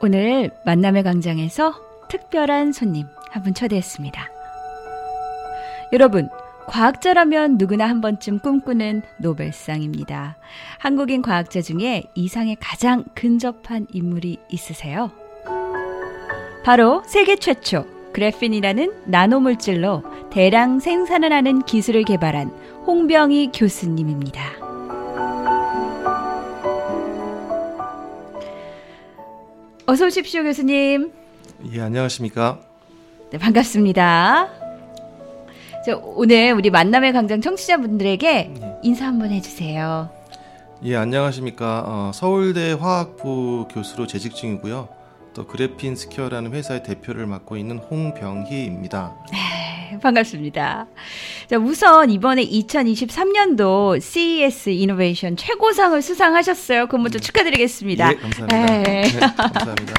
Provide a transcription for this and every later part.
오늘 만남의 광장에서 특별한 손님 한 분 초대했습니다. 여러분, 과학자라면 누구나 한 번쯤 꿈꾸는 노벨상입니다. 한국인 과학자 중에 이상에 가장 근접한 인물이 있으세요? 바로 세계 최초 그래핀이라는 나노물질로 대량 생산을 하는 기술을 개발한 홍병희 교수님입니다. 어서 오십시오, 교수님. 예, 안녕하십니까? 네, 반갑습니다. 자, 오늘 우리 만남의 광장 청취자분들에게 인사 한번 해주세요. 예, 안녕하십니까? 어, 서울대 화학부 교수로 재직 중이고요. 또 그래핀 스퀘어라는 회사의 대표를 맡고 있는 홍병희입니다. 네, 반갑습니다. 자, 우선 이번에 2023년도 CES 이노베이션 최고상을 수상하셨어요. 그 먼저 축하드리겠습니다. 예, 감사합니다. 네. 네, 감사합니다.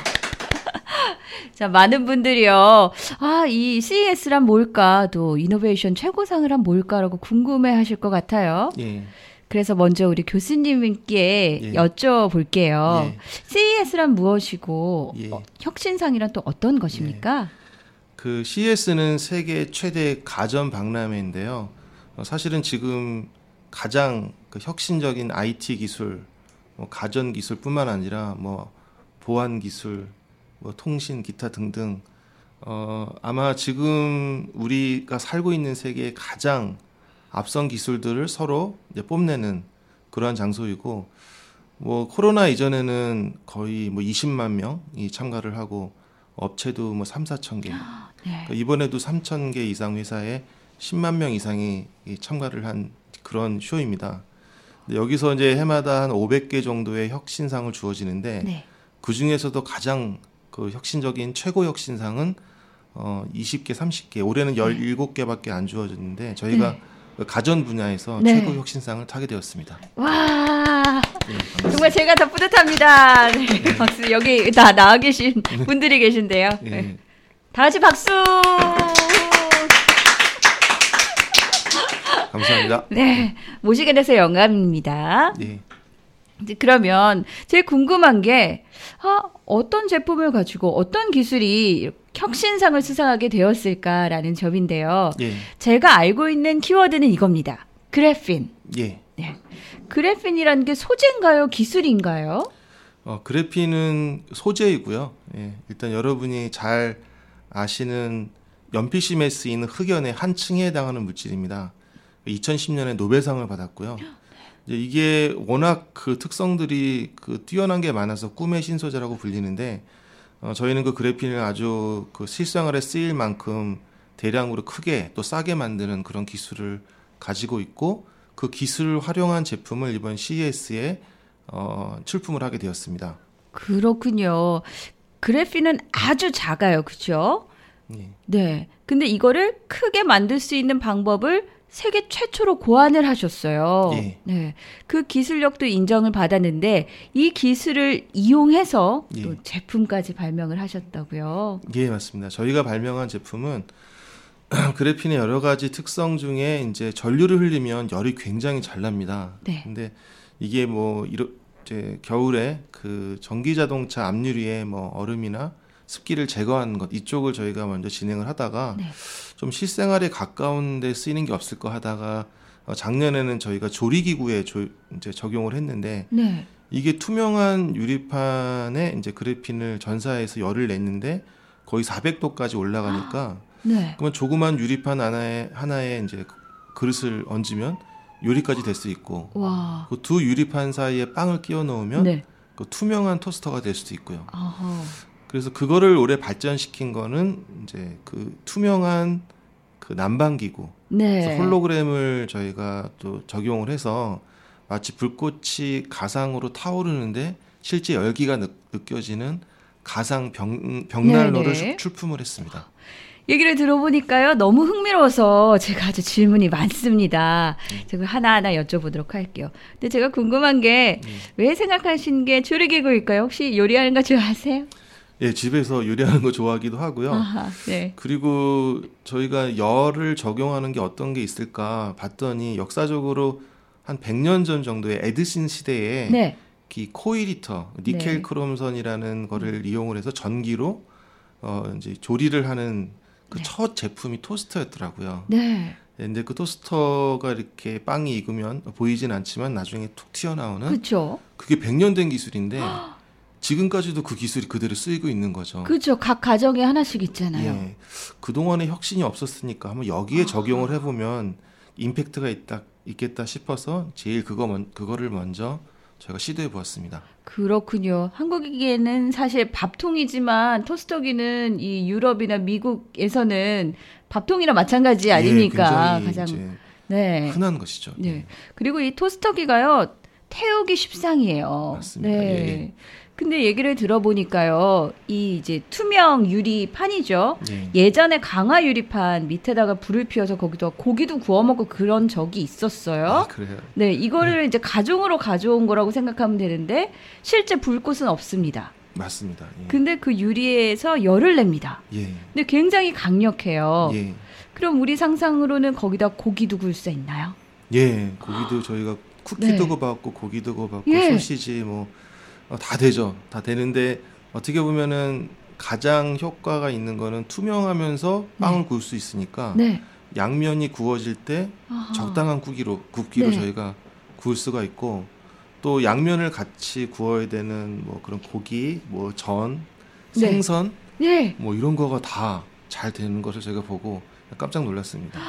자, 많은 분들이요. 아, 이 CES란 뭘까? 또 이노베이션 최고상을 한 뭘까라고 궁금해 하실 것 같아요. 예, 그래서 먼저 우리 교수님께 예. 여쭤볼게요. 예. CES란 무엇이고 예. 어, 혁신상이란 또 어떤 것입니까? 그 CES는 세계 최대 가전 박람회인데요. 어, 사실은 지금 가장 그 혁신적인 IT 기술, 뭐 가전 기술뿐만 아니라 뭐 보안 기술, 뭐 통신 기타 등등 어 아마 지금 우리가 살고 있는 세계의 가장 앞선 기술들을 서로 뽐내는 그러한 장소이고 뭐 코로나 이전에는 거의 뭐 20만 명이 참가를 하고 업체도 뭐 3, 4천 개. 네. 그러니까 이번에도 3천 개 이상 회사에 10만 명 이상이 이 참가를 한 그런 쇼입니다. 여기서 이제 해마다 한 500개 정도의 혁신상을 주어지는데 네. 그 중에서도 가장 그 혁신적인 최고 혁신상은 어 20개, 30개. 올해는 17개밖에 안 주어졌는데 저희가 그 가전 분야에서 네. 최고 혁신상을 타게 되었습니다. 와, 네. 정말 제가 더 뿌듯합니다. 네, 박수. 여기 다 나와 계신 분들이 계신데요. 예. 네. 다 같이 박수! 감사합니다. 네, 모시게 돼서 영감입니다. 예. 이제 그러면 제일 궁금한 게 아, 어떤 제품을 가지고 어떤 기술이 혁신상을 수상하게 되었을까라는 점인데요. 예. 제가 알고 있는 키워드는 이겁니다. 그래핀. 예. 네. 그래핀이라는 게 소재인가요? 기술인가요? 어, 그래핀은 소재이고요. 예, 일단 여러분이 잘 아시는 연필심에 쓰이는 흑연의 한 층에 해당하는 물질입니다. 2010년에 노벨상을 받았고요. 이게 워낙 그 특성들이 그 뛰어난 게 많아서 꿈의 신소재라고 불리는데 어, 저희는 그 그래핀을 아주 그 실생활에 쓰일 만큼 대량으로 크게 또 싸게 만드는 그런 기술을 가지고 있고 그 기술을 활용한 제품을 이번 CES에 어, 출품을 하게 되었습니다. 그렇군요. 그래핀은 아주 작아요. 그죠? 예. 네. 근데 이거를 크게 만들 수 있는 방법을 세계 최초로 고안을 하셨어요. 예. 네. 그 기술력도 인정을 받았는데 이 기술을 이용해서 예. 또 제품까지 발명을 하셨다고요. 예, 맞습니다. 저희가 발명한 제품은 그래핀의 여러 가지 특성 중에 이제 전류를 흘리면 열이 굉장히 잘 납니다. 네. 근데 이게 뭐 이러, 이제 겨울에 그 전기 자동차 앞유리에 뭐 얼음이나 습기를 제거하는 것 이쪽을 저희가 먼저 진행을 하다가 네. 좀 실생활에 가까운 데 쓰이는 게 없을까 하다가 어, 작년에는 저희가 조리기구에 조, 이제 적용을 했는데 네. 이게 투명한 유리판에 이제 그래핀을 전사해서 열을 냈는데 거의 400도까지 올라가니까 네. 그러면 조그만 유리판 하나에 하나에 이제 그릇을 얹으면 요리까지 될 수 있고 와. 그두 유리판 사이에 빵을 끼워 넣으면 네. 그 투명한 토스터가 될 수도 있고요. 어허. 그래서 그거를 올해 발전시킨 거는 이제 그 투명한 그 난방 기구 네. 그래서 홀로그램을 저희가 또 적용을 해서 마치 불꽃이 가상으로 타오르는데 실제 열기가 느, 느껴지는 가상 벽, 벽난로를 네 네. 출품을 했습니다. 얘기를 들어보니까요, 너무 흥미로워서 제가 아주 질문이 많습니다. 제가 하나하나 여쭤보도록 할게요. 근데 제가 궁금한 게, 왜 생각하신 게 조리기구일까요? 혹시 요리하는 거 좋아하세요? 예, 집에서 요리하는 거 좋아하기도 하고요. 아하, 네. 그리고 저희가 열을 적용하는 게 어떤 게 있을까 봤더니 역사적으로 한 100년 전 정도의 에드신 시대에 네. 특히 코일히터 니켈 네. 크롬선이라는 거를 이용을 해서 전기로 어 이제 조리를 하는 그 네. 첫 제품이 토스터였더라고요. 네. 네, 근데 그 토스터가 이렇게 빵이 익으면 보이진 않지만 나중에 툭 튀어나오는 그렇죠. 그게 100년 된 기술인데 지금까지도 그 기술이 그대로 쓰이고 있는 거죠. 그렇죠. 각 가정에 하나씩 있잖아요. 예. 그동안에 혁신이 없었으니까 한번 여기에 아. 적용을 해보면 임팩트가 있다, 있겠다 싶어서 제일 그거 먼, 그거를 먼저 저희가 시도해 보았습니다. 그렇군요. 한국에는 사실 밥통이지만 토스터기는 이 유럽이나 미국에서는 밥통이나 마찬가지 아닙니까? 예, 가장 네. 흔한 것이죠. 네. 그리고 이 토스터기가요. 태우기 십상이에요. 맞습니다. 네. 예, 예. 근데 얘기를 들어보니까요. 이 이제 투명 유리판이죠. 예. 예전에 강화 유리판 밑에다가 불을 피워서 거기다 고기도 구워 먹고 그런 적이 있었어요. 아, 그래요. 네, 이거를 이제 가정으로 가져온 거라고 생각하면 되는데 실제 불꽃은 없습니다. 맞습니다. 예. 근데 그 유리에서 열을 냅니다. 예. 근데 굉장히 강력해요. 예. 그럼 우리 상상으로는 거기다 고기도 구울 수 있나요? 예. 고기도 저희가 쿠키도 네. 구워봤고 고기도 구워봤고 예. 소시지 뭐 다 되죠. 다 되는데 어떻게 보면은 가장 효과가 있는 거는 투명하면서 빵을 구울 수 있으니까 네. 양면이 구워질 때 아하. 적당한 굵기로 굵기로 네. 저희가 구울 수가 있고 또 양면을 같이 구워야 되는 뭐 그런 고기, 뭐 전, 네. 생선 네. 뭐 이런 거가 다 잘 되는 것을 제가 보고 깜짝 놀랐습니다.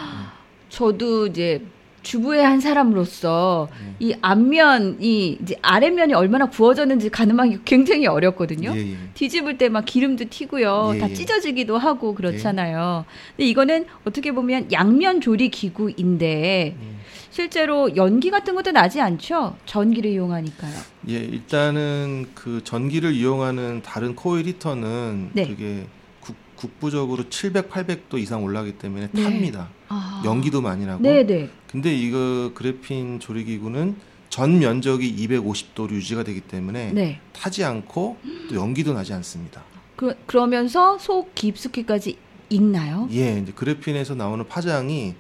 저도 이제 주부의 한 사람으로서 네. 이 앞면이 이제 아랫면이 얼마나 구워졌는지 가늠하기 굉장히 어렵거든요. 예, 예. 뒤집을 때 막 기름도 튀고요. 예, 다 예. 찢어지기도 하고 그렇잖아요. 근데 이거는 어떻게 보면 양면 조리 기구인데 예. 실제로 연기 같은 것도 나지 않죠. 전기를 이용하니까요. 예, 일단은 그 전기를 이용하는 다른 코일 히터는 네. 그게 국, 국부적으로 700, 800도 이상 올라가기 때문에 네. 탑니다. 아. 연기도 많이 나고. 네, 네. 근데 이거 그래핀 조리 기구는 전 면적이 250도로 유지가 되기 때문에 네. 타지 않고 또 연기도 나지 않습니다. 그, 그러면서 속 깊숙이까지 익나요? 예, 이제 그래핀에서 나오는 파장이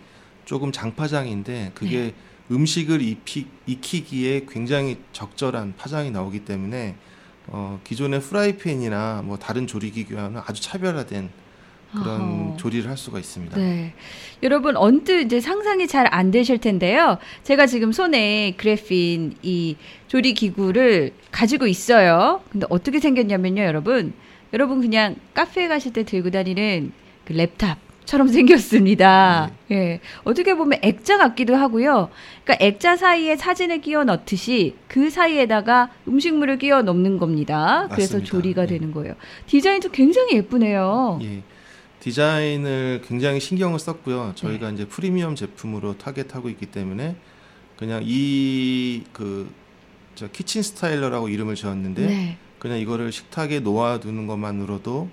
조금 장파장인데 그게 네. 음식을 익히, 익히기에 굉장히 적절한 파장이 나오기 때문에 어, 기존의 프라이팬이나 뭐 다른 조리기구와는 아주 차별화된 그런 아하. 조리를 할 수가 있습니다. 네. 여러분 언뜻 이제 상상이 잘 안 되실 텐데요. 제가 지금 손에 그래핀 이 조리 기구를 가지고 있어요. 근데 어떻게 생겼냐면요, 여러분. 여러분 그냥 카페에 가실 때 들고 다니는 그 랩탑 처럼 생겼습니다. 예. 어떻게 보면 액자 같기도 하고요. 그러니까 액자 사이에 사진을 끼워 넣듯이 그 사이에다가 음식물을 끼워 넣는 겁니다. 그래서 맞습니다. 조리가 예. 되는 거예요. 디자인도 굉장히 예쁘네요. 예. 디자인을 굉장히 신경을 썼고요. 네. 저희가 이제 프리미엄 제품으로 타겟하고 있기 때문에 그냥 이그저 키친 스타일러라고 이름을 지었는데 네. 그냥 이거를 식탁에 놓아두는 것만으로도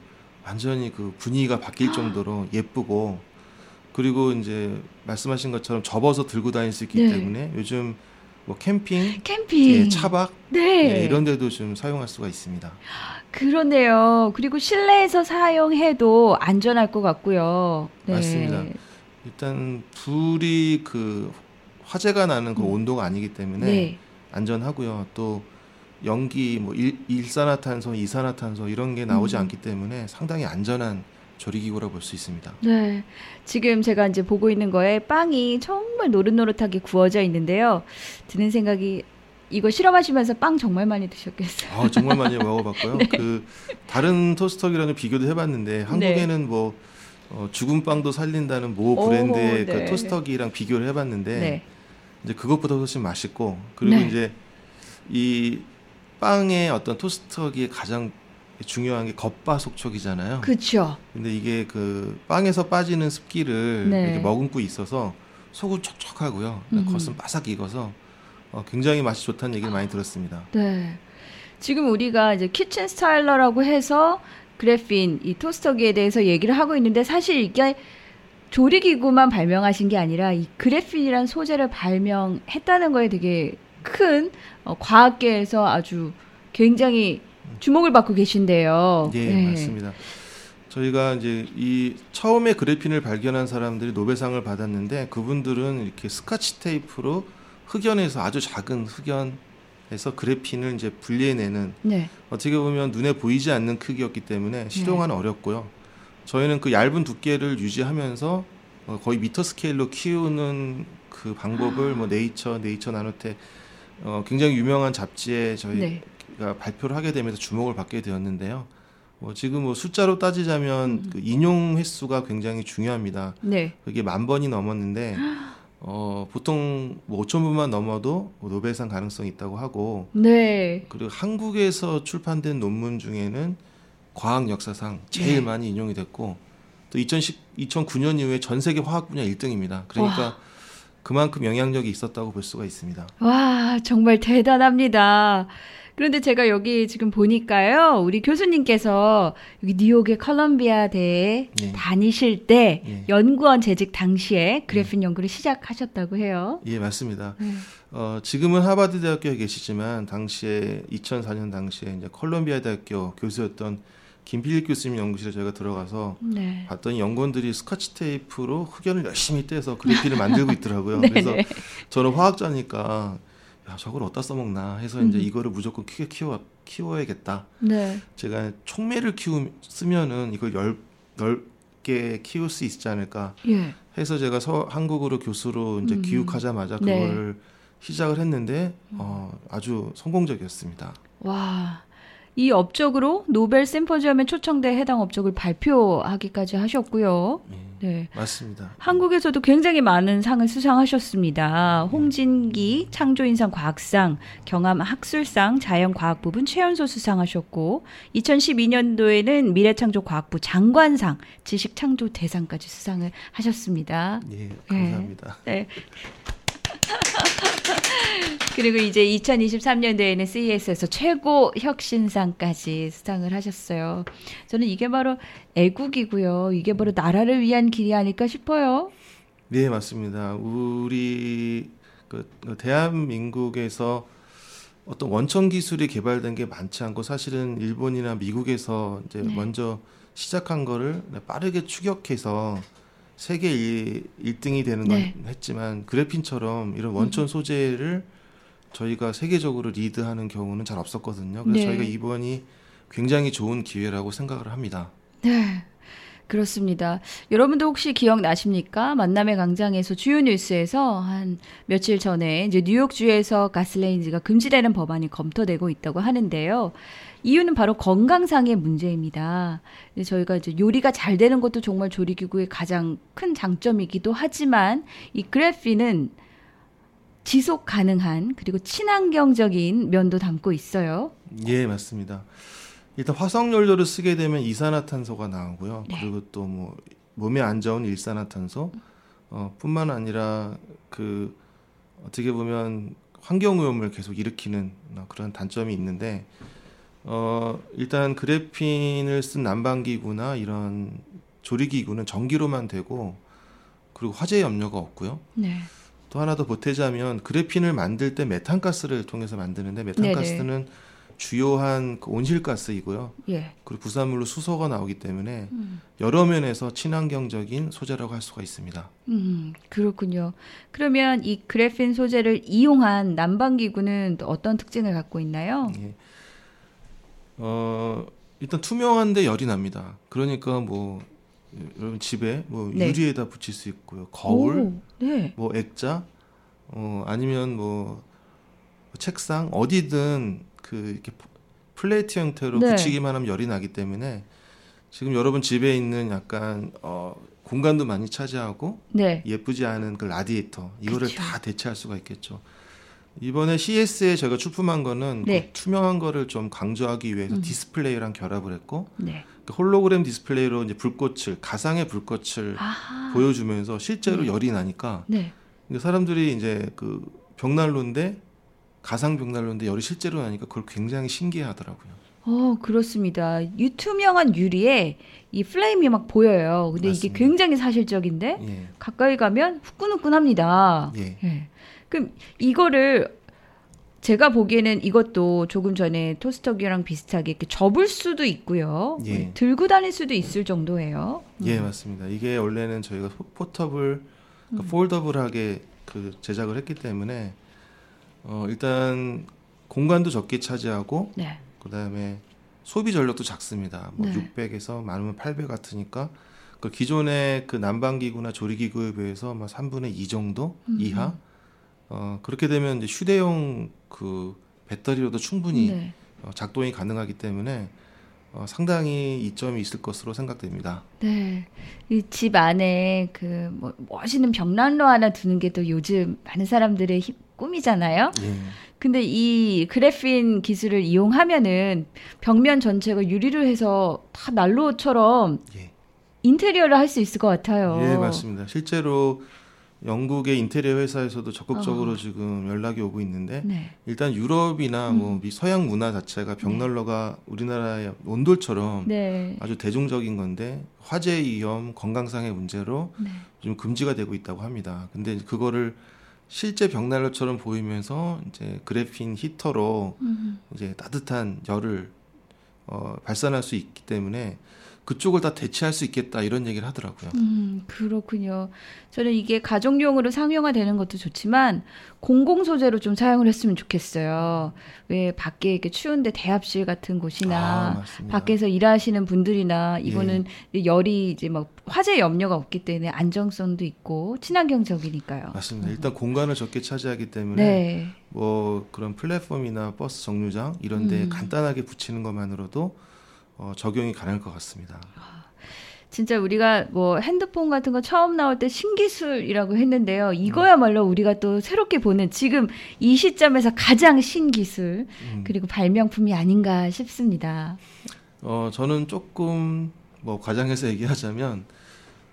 완전히 그 분위기가 바뀔 정도로 예쁘고 그리고 이제 말씀하신 것처럼 접어서 들고 다닐 수 있기 네. 때문에 요즘 뭐 캠핑, 캠핑. 예, 차박 네. 예, 이런 데도 좀 사용할 수가 있습니다. 그러네요. 그리고 실내에서 사용해도 안전할 것 같고요. 네. 맞습니다. 일단 불이 그 화재가 나는 그 음. 온도가 아니기 때문에 네. 안전하고요. 또 연기 뭐 일, 일산화탄소, 이산화탄소 이런 게 나오지 음. 않기 때문에 상당히 안전한 조리기구라 볼수 있습니다. 네. 지금 제가 이제 보고 있는 거에 빵이 정말 노릇노릇하게 구워져 있는데요. 드는 생각이 이거 실험하시면서 빵 정말 많이 드셨겠어요. 아, 정말 많이 먹어봤고요. 네. 그 다른 토스터기랑은 비교도 해봤는데 한국에는 뭐 어, 죽은 빵도 살린다는 모 오, 브랜드의 네. 그 토스터기랑 비교를 해봤는데 네. 이제 그것보다 훨씬 맛있고 그리고 네. 이제 이 빵의 어떤 토스터기의 가장 중요한 게 겉바속촉이잖아요. 그렇죠. 근데 이게 그 빵에서 빠지는 습기를 네. 이렇게 머금고 있어서 속은 촉촉하고요. 음흠. 겉은 바삭 익어서 어, 굉장히 맛이 좋다는 얘기를 많이 들었습니다. 네. 지금 우리가 이제 키친 스타일러라고 해서 그래핀 이 토스터기에 대해서 얘기를 하고 있는데 사실 이게 조리기구만 발명하신 게 아니라 이 그래핀이란 소재를 발명했다는 거에 되게 큰 어, 과학계에서 아주 굉장히 주목을 받고 계신데요. 예, 네. 맞습니다. 저희가 이제 이 처음에 그래핀을 발견한 사람들이 노벨상을 받았는데 그분들은 이렇게 스카치 테이프로 흑연에서 아주 작은 흑연 해서 그래핀을 이제 분리해내는 네. 어떻게 보면 눈에 보이지 않는 크기였기 때문에 실용화는 어렵고요. 저희는 그 얇은 두께를 유지하면서 어, 거의 미터 스케일로 키우는 그 방법을 뭐 네이처, 네이처 나노텍 어, 굉장히 유명한 잡지에 저희 가 네. 발표를 하게 되면서 주목을 받게 되었는데요. 뭐 지금 뭐 숫자로 따지자면 그 인용 횟수가 굉장히 중요합니다. 네. 그게 만 번이 넘었는데 어, 보통 뭐 5천 분만 넘어도 뭐 노벨상 가능성이 있다고 하고 네. 그리고 한국에서 출판된 논문 중에는 과학 역사상 제일 네. 많이 인용이 됐고 또 2010, 2009년 이후에 전 세계 화학 분야 1등입니다. 그러니까 그만큼 영향력이 있었다고 볼 수가 있습니다. 와, 정말 대단합니다. 그런데 제가 여기 지금 보니까요, 우리 교수님께서 여기 뉴욕의 컬럼비아 대에 예. 다니실 때 예. 연구원 재직 당시에 그래핀 연구를 시작하셨다고 해요. 예, 맞습니다. 네. 어, 지금은 하버드 대학교에 계시지만 당시에 2004년 당시에 이제 콜롬비아 대학교 교수였던 김필립 교수님 연구실에 저희가 들어가서 네. 봤더니 연구원들이 스카치 테이프로 흑연을 열심히 떼서 그래피를 만들고 있더라고요. 네네. 그래서 저는 화학자니까 야 저걸 어디다 써먹나 해서 이제 음. 이거를 무조건 크게 키워 키워야겠다. 네. 제가 촉매를 키우 쓰면은 이걸 열 넓게 키울 수 있지 않을까 예. 해서 제가 서, 한국으로 교수로 이제 음. 귀국하자마자 네. 그걸 시작을 했는데 어, 아주 성공적이었습니다. 와. 이 업적으로 노벨 심포지엄에 초청돼 해당 업적을 발표하기까지 하셨고요. 예, 네. 맞습니다. 한국에서도 굉장히 많은 상을 수상하셨습니다. 홍진기 창조인상 과학상, 경암 학술상, 자연과학 부분 최연소 수상하셨고, 2012년도에는 미래창조과학부 장관상, 지식창조 대상까지 수상을 하셨습니다. 예, 감사합니다. 네. 그리고 이제 2023년도에는 CES에서 최고 혁신상까지 수상을 하셨어요. 저는 이게 바로 애국이고요. 이게 바로 나라를 위한 길이 아닐까 싶어요. 네, 맞습니다. 우리 그, 그 대한민국에서 어떤 원천 기술이 개발된 게 많지 않고 사실은 일본이나 미국에서 이제 네. 먼저 시작한 거를 빠르게 추격해서 세계 1, 1등이 되는 건 네. 했지만 그래핀처럼 이런 원천 소재를 저희가 세계적으로 리드하는 경우는 잘 없었거든요. 그래서 네. 저희가 이번이 굉장히 좋은 기회라고 생각을 합니다. 네. 그렇습니다. 여러분도 혹시 기억나십니까? 만남의 광장에서 주요 뉴스에서 한 며칠 전에 이제 뉴욕주에서 가스레인지가 금지되는 법안이 검토되고 있다고 하는데요. 이유는 바로 건강상의 문제입니다. 저희가 이제 요리가 잘 되는 것도 정말 조리기구의 가장 큰 장점이기도 하지만 이 그래피는 지속 가능한 그리고 친환경적인 면도 담고 있어요. 예, 맞습니다. 일단 화석 연료를 쓰게 되면 이산화탄소가 나오고요. 네. 그리고 또 뭐 몸에 안 좋은 일산화탄소 어, 뿐만 아니라 그 어떻게 보면 환경 오염을 계속 일으키는 어, 그런 단점이 있는데 어, 일단 그래핀을 쓴 난방기구나 이런 조리기구는 전기로만 되고 그리고 화재 염려가 없고요. 네. 또 하나 더 보태자면 그래핀을 만들 때 메탄가스를 통해서 만드는데 메탄가스는 주요한 그 온실가스이고요. 예. 그리고 부산물로 수소가 나오기 때문에 음. 여러 면에서 친환경적인 소재라고 할 수가 있습니다. 음, 그렇군요. 그러면 이 그래핀 소재를 이용한 난방기구는 또 어떤 특징을 갖고 있나요? 예. 어, 일단 투명한데 열이 납니다. 그러니까 뭐 여러분 집에 뭐 네. 유리에다 붙일 수 있고요. 거울, 오, 네. 뭐 액자, 어, 아니면 뭐 책상 어디든 그 이렇게 플레이트 형태로 네. 붙이기만 하면 열이 나기 때문에 지금 여러분 집에 있는 약간 어, 공간도 많이 차지하고 네. 예쁘지 않은 그 라디에이터 이거를 그쵸. 다 대체할 수가 있겠죠. 이번에 CES에 저희가 출품한 거는 네. 그 투명한 거를 좀 강조하기 위해서 음. 디스플레이랑 결합을 했고 네. 그 홀로그램 디스플레이로 이제 불꽃을 가상의 불꽃을 아하. 보여주면서 실제로 네. 열이 나니까 네. 사람들이 이제 그 벽난로인데 가상 벽난로인데 열이 실제로 나니까 그걸 굉장히 신기해하더라고요. 어, 그렇습니다. 유투명한 유리에 이 flame이 막 보여요. 근데 이게 맞습니다. 굉장히 사실적인데 예, 가까이 가면 후끈후끈합니다. 예, 예. 그럼 이거를 제가 보기에는 이것도 조금 전에 토스터기랑 비슷하게 이렇게 접을 수도 있고요. 예. 들고 다닐 수도 있을 정도예요. 예, 맞습니다. 이게 원래는 저희가 포- 포터블, 그러니까 폴더블하게 그 제작을 했기 때문에 어, 일단 공간도 적게 차지하고 네. 그다음에 소비 전력도 작습니다. 뭐 네. 600에서 많으면 800 같으니까 그 기존의 그 난방기구나 조리기구에 비해서 막 3분의 2 정도 음. 이하. 어 그렇게 되면 이제 휴대용 그 배터리로도 충분히 네. 어, 작동이 가능하기 때문에 어, 상당히 이점이 있을 것으로 생각됩니다. 네. 이 집 안에 그 뭐 멋있는 벽난로 하나 두는 게 또 요즘 많은 사람들의 힙- 꿈이잖아요. 예. 근데 이 그래핀 기술을 이용하면은 벽면 전체가 유리로 해서 다 난로처럼 예. 인테리어를 할 수 있을 것 같아요. 예, 맞습니다. 실제로 영국의 인테리어 회사에서도 적극적으로 어. 지금 연락이 오고 있는데 네. 일단 유럽이나 음. 뭐 미- 서양 문화 자체가 벽난로가 우리나라의 온돌처럼 네. 아주 대중적인 건데 화재 위험, 건강상의 문제로 네. 좀 금지가 되고 있다고 합니다. 근데 그거를 실제 벽난로처럼 보이면서 이제 그래핀 히터로 음. 이제 따뜻한 열을 어, 발산할 수 있기 때문에 그쪽을 다 대체할 수 있겠다 이런 얘기를 하더라고요. 음, 그렇군요. 저는 이게 가정용으로 상용화되는 것도 좋지만 공공 소재로 좀 사용을 했으면 좋겠어요. 왜 밖에 이렇게 추운데 대합실 같은 아, 곳이나 맞습니다. 밖에서 일하시는 분들이나 이거는 열이 이제 막 화재 염려가 없기 때문에 안정성도 있고 친환경적이니까요. 맞습니다. 일단 공간을 적게 차지하기 때문에 네. 뭐 그런 플랫폼이나 버스 정류장 이런 데 음. 간단하게 붙이는 것만으로도 어, 적용이 가능할 것 같습니다. 진짜 우리가 뭐 핸드폰 같은 거 처음 나올 때 신기술이라고 했는데요. 이거야말로 우리가 또 새롭게 보는 지금 이 시점에서 가장 신기술 음. 그리고 발명품이 아닌가 싶습니다. 어, 저는 조금 뭐 과장해서 얘기하자면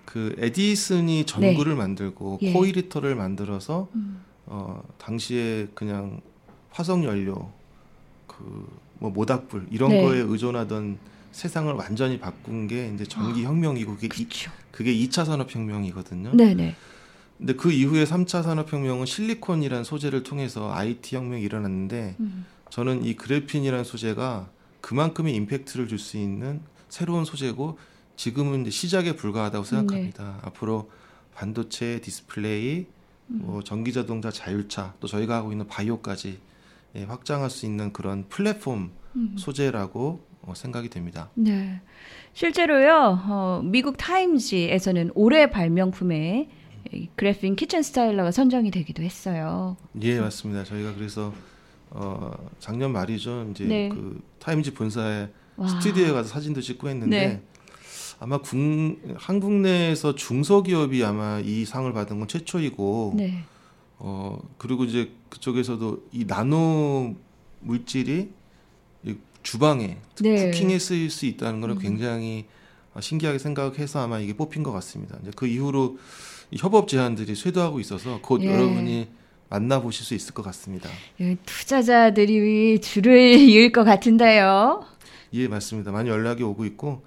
그 에디슨이 전구를 만들고 예. 코일 히터를 만들어서 음. 어, 당시에 그냥 화석 연료 그 뭐 모닥불 이런 네. 거에 의존하던 세상을 완전히 바꾼 게 이제 전기 혁명이고 그게 이, 그렇죠. 그게 2차 산업 혁명이거든요. 네 네. 근데 그 이후에 3차 산업 혁명은 실리콘이라는 소재를 통해서 IT 혁명이 일어났는데 음. 저는 이 그래핀이라는 소재가 그만큼의 임팩트를 줄 수 있는 새로운 소재고 지금은 이제 시작에 불과하다고 생각합니다. 앞으로 반도체, 디스플레이, 뭐 전기 자동차, 자율차, 또 저희가 하고 있는 바이오까지 예, 확장할 수 있는 그런 플랫폼 음. 소재라고 어, 생각이 됩니다. 네. 실제로요, 어, 미국 타임지에서는 올해 발명품에 이 그래핀 키친 스타일러가 선정이 되기도 했어요. 예, 맞습니다. 저희가 그래서 어, 작년 말이죠. 이제 네. 그 타임지 본사에 와. 스튜디오에 가서 사진도 찍고 했는데 네. 아마 국, 한국 내에서 중소기업이 아마 이 상을 받은 건 최초이고 네. 어 그리고 이제 그쪽에서도 이 나노 물질이 이 주방에 네. 쿠킹에 쓰일 수 있다는 거는 음. 굉장히 어, 신기하게 생각해서 아마 이게 뽑힌 것 같습니다. 이제 그 이후로 이 협업 제안들이 쇄도하고 있어서 곧 예. 여러분이 만나보실 수 있을 것 같습니다. 예, 투자자들이 줄을 이을 것 같은데요. 예, 맞습니다. 많이 연락이 오고 있고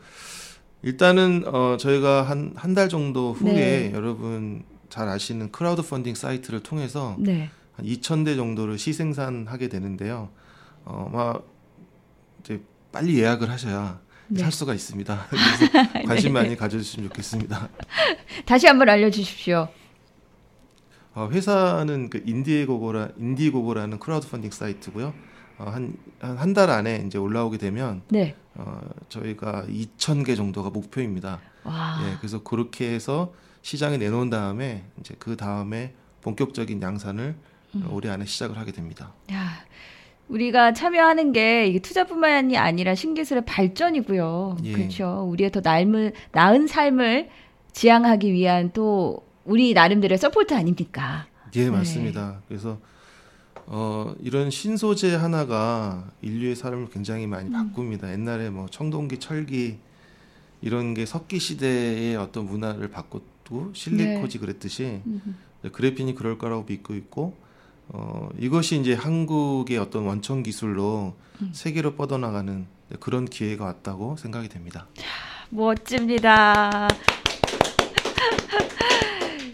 일단은 어 저희가 한 한 달 정도 후에 네. 여러분 잘 아시는 크라우드 펀딩 사이트를 통해서 네. 한 2,000대 정도를 시생산하게 되는데요. 어, 막 빨리 예약을 하셔야 네. 살 수가 있습니다. 그래서 관심 많이 가져주시면 좋겠습니다. 다시 한번 알려주십시오. 어, 회사는 그 인디고고라 인디고고라는 크라우드 펀딩 사이트고요. 어, 한한 한 달 안에 이제 올라오게 되면 네. 어, 저희가 2,000개 정도가 목표입니다. 와. 예, 그래서 그렇게 해서 시장에 내놓은 다음에 이제 그 다음에 본격적인 양산을 음. 어, 올해 안에 시작을 하게 됩니다. 야, 우리가 참여하는 게 이게 투자뿐만이 아니라 신기술의 발전이고요. 예. 그렇죠. 우리의 더 나은, 나은 삶을 지향하기 위한 또 우리 나름대로의 support 아닙니까? 예, 네. 맞습니다. 그래서 어, 이런 신소재 하나가 인류의 삶을 굉장히 음. 많이 바꿉니다. 옛날에 뭐 청동기, 철기 이런 게 석기 시대의 어떤 문화를 바꿨고 실리코지 그랬듯이 음. 그래핀이 그럴 거라고 믿고 있고 어, 이것이 이제 한국의 어떤 원천 기술로 음. 세계로 뻗어나가는 그런 기회가 왔다고 생각이 됩니다. 멋집니다.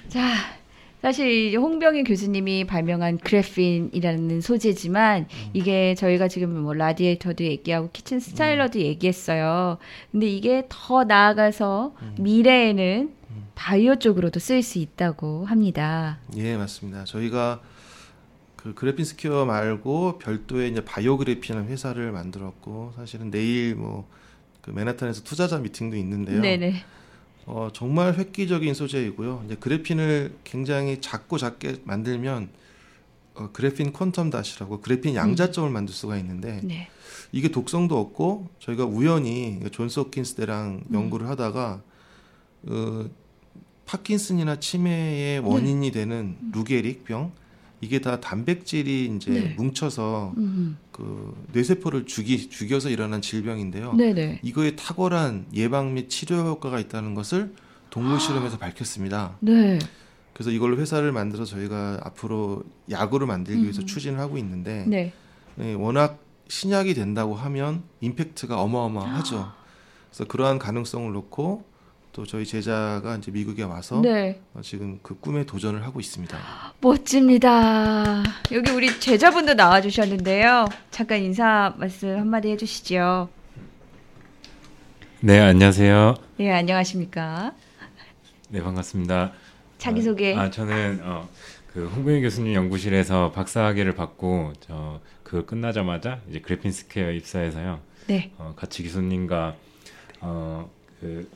자, 사실 홍병희 교수님이 발명한 그래핀이라는 소재지만 이게 저희가 지금 뭐 라디에이터도 얘기하고 kitchen styler도 얘기했어요. 근데 이게 더 나아가서 미래에는 바이오 쪽으로도 쓸수 있다고 합니다. 예, 맞습니다. 저희가 그 그래핀 스퀘어 말고 별도의 이제 바이오그래핀이라는 회사를 만들었고 사실은 내일 뭐 그 맨하탄에서 투자자 미팅도 있는데요. 네네. 어, 정말 획기적인 소재이고요. 이제 그래핀을 굉장히 작고 작게 만들면 어, 그래핀 퀀텀 다시라고 그래핀 양자점을 음. 만들 수가 있는데 네. 이게 독성도 없고 저희가 우연히 존스 호킨스 때랑 음. 연구를 하다가 어, 파킨슨이나 치매의 원인이 네. 되는 루게릭 병 이게 다 단백질이 이제 네. 뭉쳐서 음. 그 뇌세포를 죽이 죽여서 일어난 질병인데요. 네네. 이거에 탁월한 예방 및 치료 효과가 있다는 것을 동물 실험에서 밝혔습니다. 네. 그래서 이걸로 회사를 만들어 저희가 앞으로 약으로 만들기 위해서 음. 추진을 하고 있는데 네. 네, 워낙 신약이 된다고 하면 임팩트가 어마어마하죠. 그래서 그러한 가능성을 놓고 또 저희 제자가 이제 미국에 와서 네. 어, 지금 그 꿈에 도전을 하고 있습니다. 멋집니다. 여기 우리 제자분도 나와 주셨는데요. 잠깐 인사 말씀 한마디 해 주시죠. 네, 안녕하세요. 네, 안녕하십니까. 네, 반갑습니다. 자기 소개. 아, 저는 어, 그 홍병희 교수님 연구실에서 박사학위를 받고 저 그걸 끝나자마자 이제 그래핀 스퀘어 입사해서요. 네. 어, 같이 교수님과 어, 그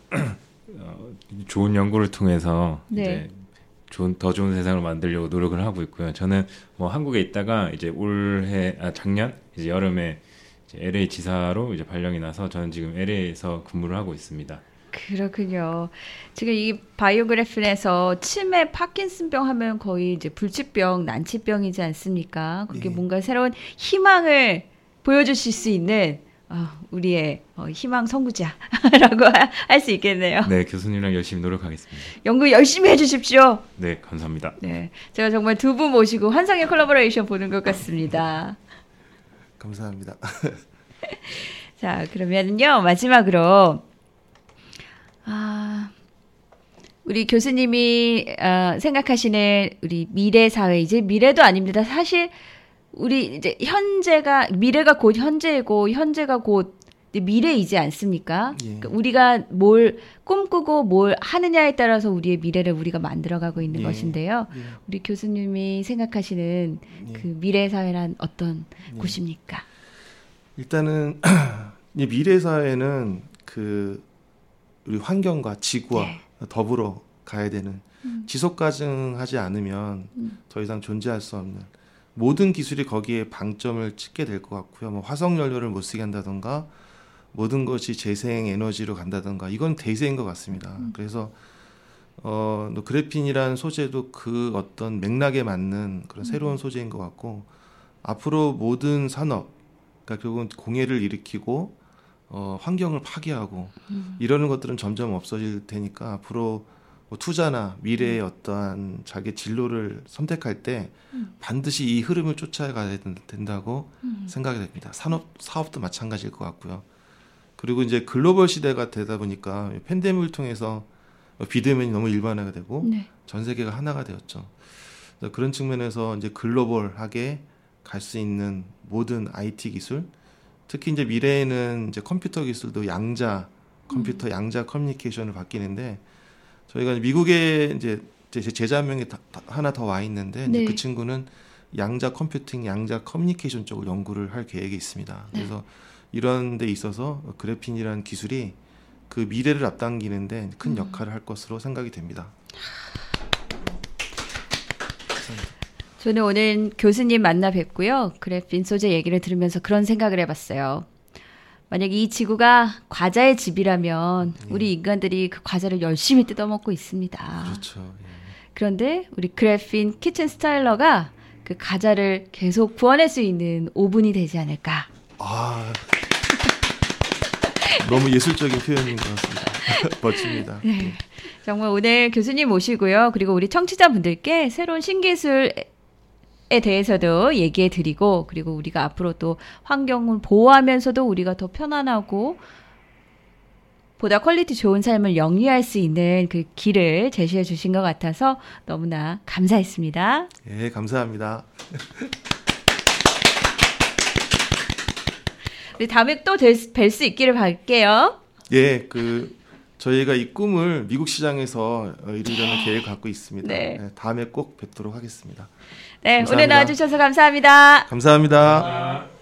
어, 좋은 연구를 통해서 네. 이제 좋은 더 좋은 세상을 만들려고 노력을 하고 있고요. 저는 뭐 한국에 있다가 이제 올해 아 작년 이제 여름에 이제 LA 지사로 이제 발령이 나서 저는 지금 LA에서 근무를 하고 있습니다. 그렇군요. 지금 이 바이오그래핀에서 치매, 파킨슨병 하면 거의 이제 불치병, 난치병이지 않습니까? 그게 예. 뭔가 새로운 희망을 보여주실 수 있는 어, 우리의 어, 희망 선구자라고 할 수 있겠네요. 네, 교수님이랑 열심히 노력하겠습니다. 연구 열심히 해주십시오. 네, 감사합니다. 네, 제가 정말 두 분 모시고 환상의 콜라보레이션 보는 것 같습니다. 감사합니다. 자, 그러면요 마지막으로 아. 우리 교수님이 어, 생각하시는 우리 미래 사회 이제 미래도 아닙니다. 사실 우리 이제 현재가 미래가 곧 현재고 현재가 곧 미래이지 않습니까? 예. 그러니까 우리가 뭘 꿈꾸고 뭘 하느냐에 따라서 우리의 미래를 우리가 만들어가고 있는 예. 것인데요. 예. 우리 교수님이 생각하시는 예. 그 미래 사회란 어떤 예. 곳입니까? 일단은 이 미래 사회는 그 우리 환경과 지구와 네. 더불어 가야 되는 음. 지속 가능하지 않으면 음. 더 이상 존재할 수 없는 모든 기술이 거기에 방점을 찍게 될 것 같고요. 뭐 화석 연료를 못 쓰게 한다던가 모든 것이 재생 에너지로 간다던가 이건 대세인 것 같습니다. 음. 그래서 어, 그래핀이라는 소재도 그 어떤 맥락에 맞는 그런 음. 새로운 소재인 것 같고 앞으로 모든 산업, 그러니까 결국은 공해를 일으키고 어, 환경을 파괴하고 음. 이러는 것들은 점점 없어질 테니까 앞으로 뭐 투자나 미래의 음. 어떠한 자기 진로를 선택할 때 음. 반드시 이 흐름을 쫓아가야 된다고 음. 생각이 됩니다. 산업 사업도 마찬가지일 것 같고요. 그리고 이제 글로벌 시대가 되다 보니까 팬데믹을 통해서 비대면이 너무 일반화가 되고 네. 전 세계가 하나가 되었죠. 그런 측면에서 이제 글로벌하게 갈 수 있는 모든 IT 기술, 특히 이제 미래에는 이제 컴퓨터 기술도 양자 컴퓨터 음. 양자 커뮤니케이션을 바뀌는데 저희가 미국에 이제 제 제자 한 명이 다, 하나 더 와 있는데 네. 그 친구는 양자 컴퓨팅, 양자 커뮤니케이션 쪽을 연구를 할 계획이 있습니다. 네. 그래서 이런 데 있어서 그래핀이라는 기술이 그 미래를 앞당기는데 큰 음. 역할을 할 것으로 생각이 됩니다. 저는 오늘 교수님 만나 뵙고요. 그래핀 소재 얘기를 들으면서 그런 생각을 해봤어요. 만약 이 지구가 과자의 집이라면 예. 우리 인간들이 그 과자를 열심히 뜯어먹고 있습니다. 그렇죠. 예. 그런데 우리 그래핀 키친 스타일러가 그 과자를 계속 구워낼 수 있는 오븐이 되지 않을까. 아, 너무 예술적인 표현인 것 같습니다. 멋집니다. 네. 예. 정말 오늘 교수님 모시고요. 그리고 우리 청취자분들께 새로운 신기술 에 대해서도 얘기해 드리고 그리고 우리가 앞으로 또 환경을 보호하면서도 우리가 더 편안하고 보다 quality 좋은 삶을 영위할 수 있는 그 길을 제시해 주신 것 같아서 너무나 감사했습니다. 예, 감사합니다. 우리 다음에 또 뵐 수 있기를 바랄게요. 예, 그 저희가 이 꿈을 미국 시장에서 어, 이루려는 계획을 갖고 있습니다. 네. 네, 다음에 꼭 뵙도록 하겠습니다. 네, 감사합니다. 오늘 나와주셔서 감사합니다. 감사합니다. 감사합니다.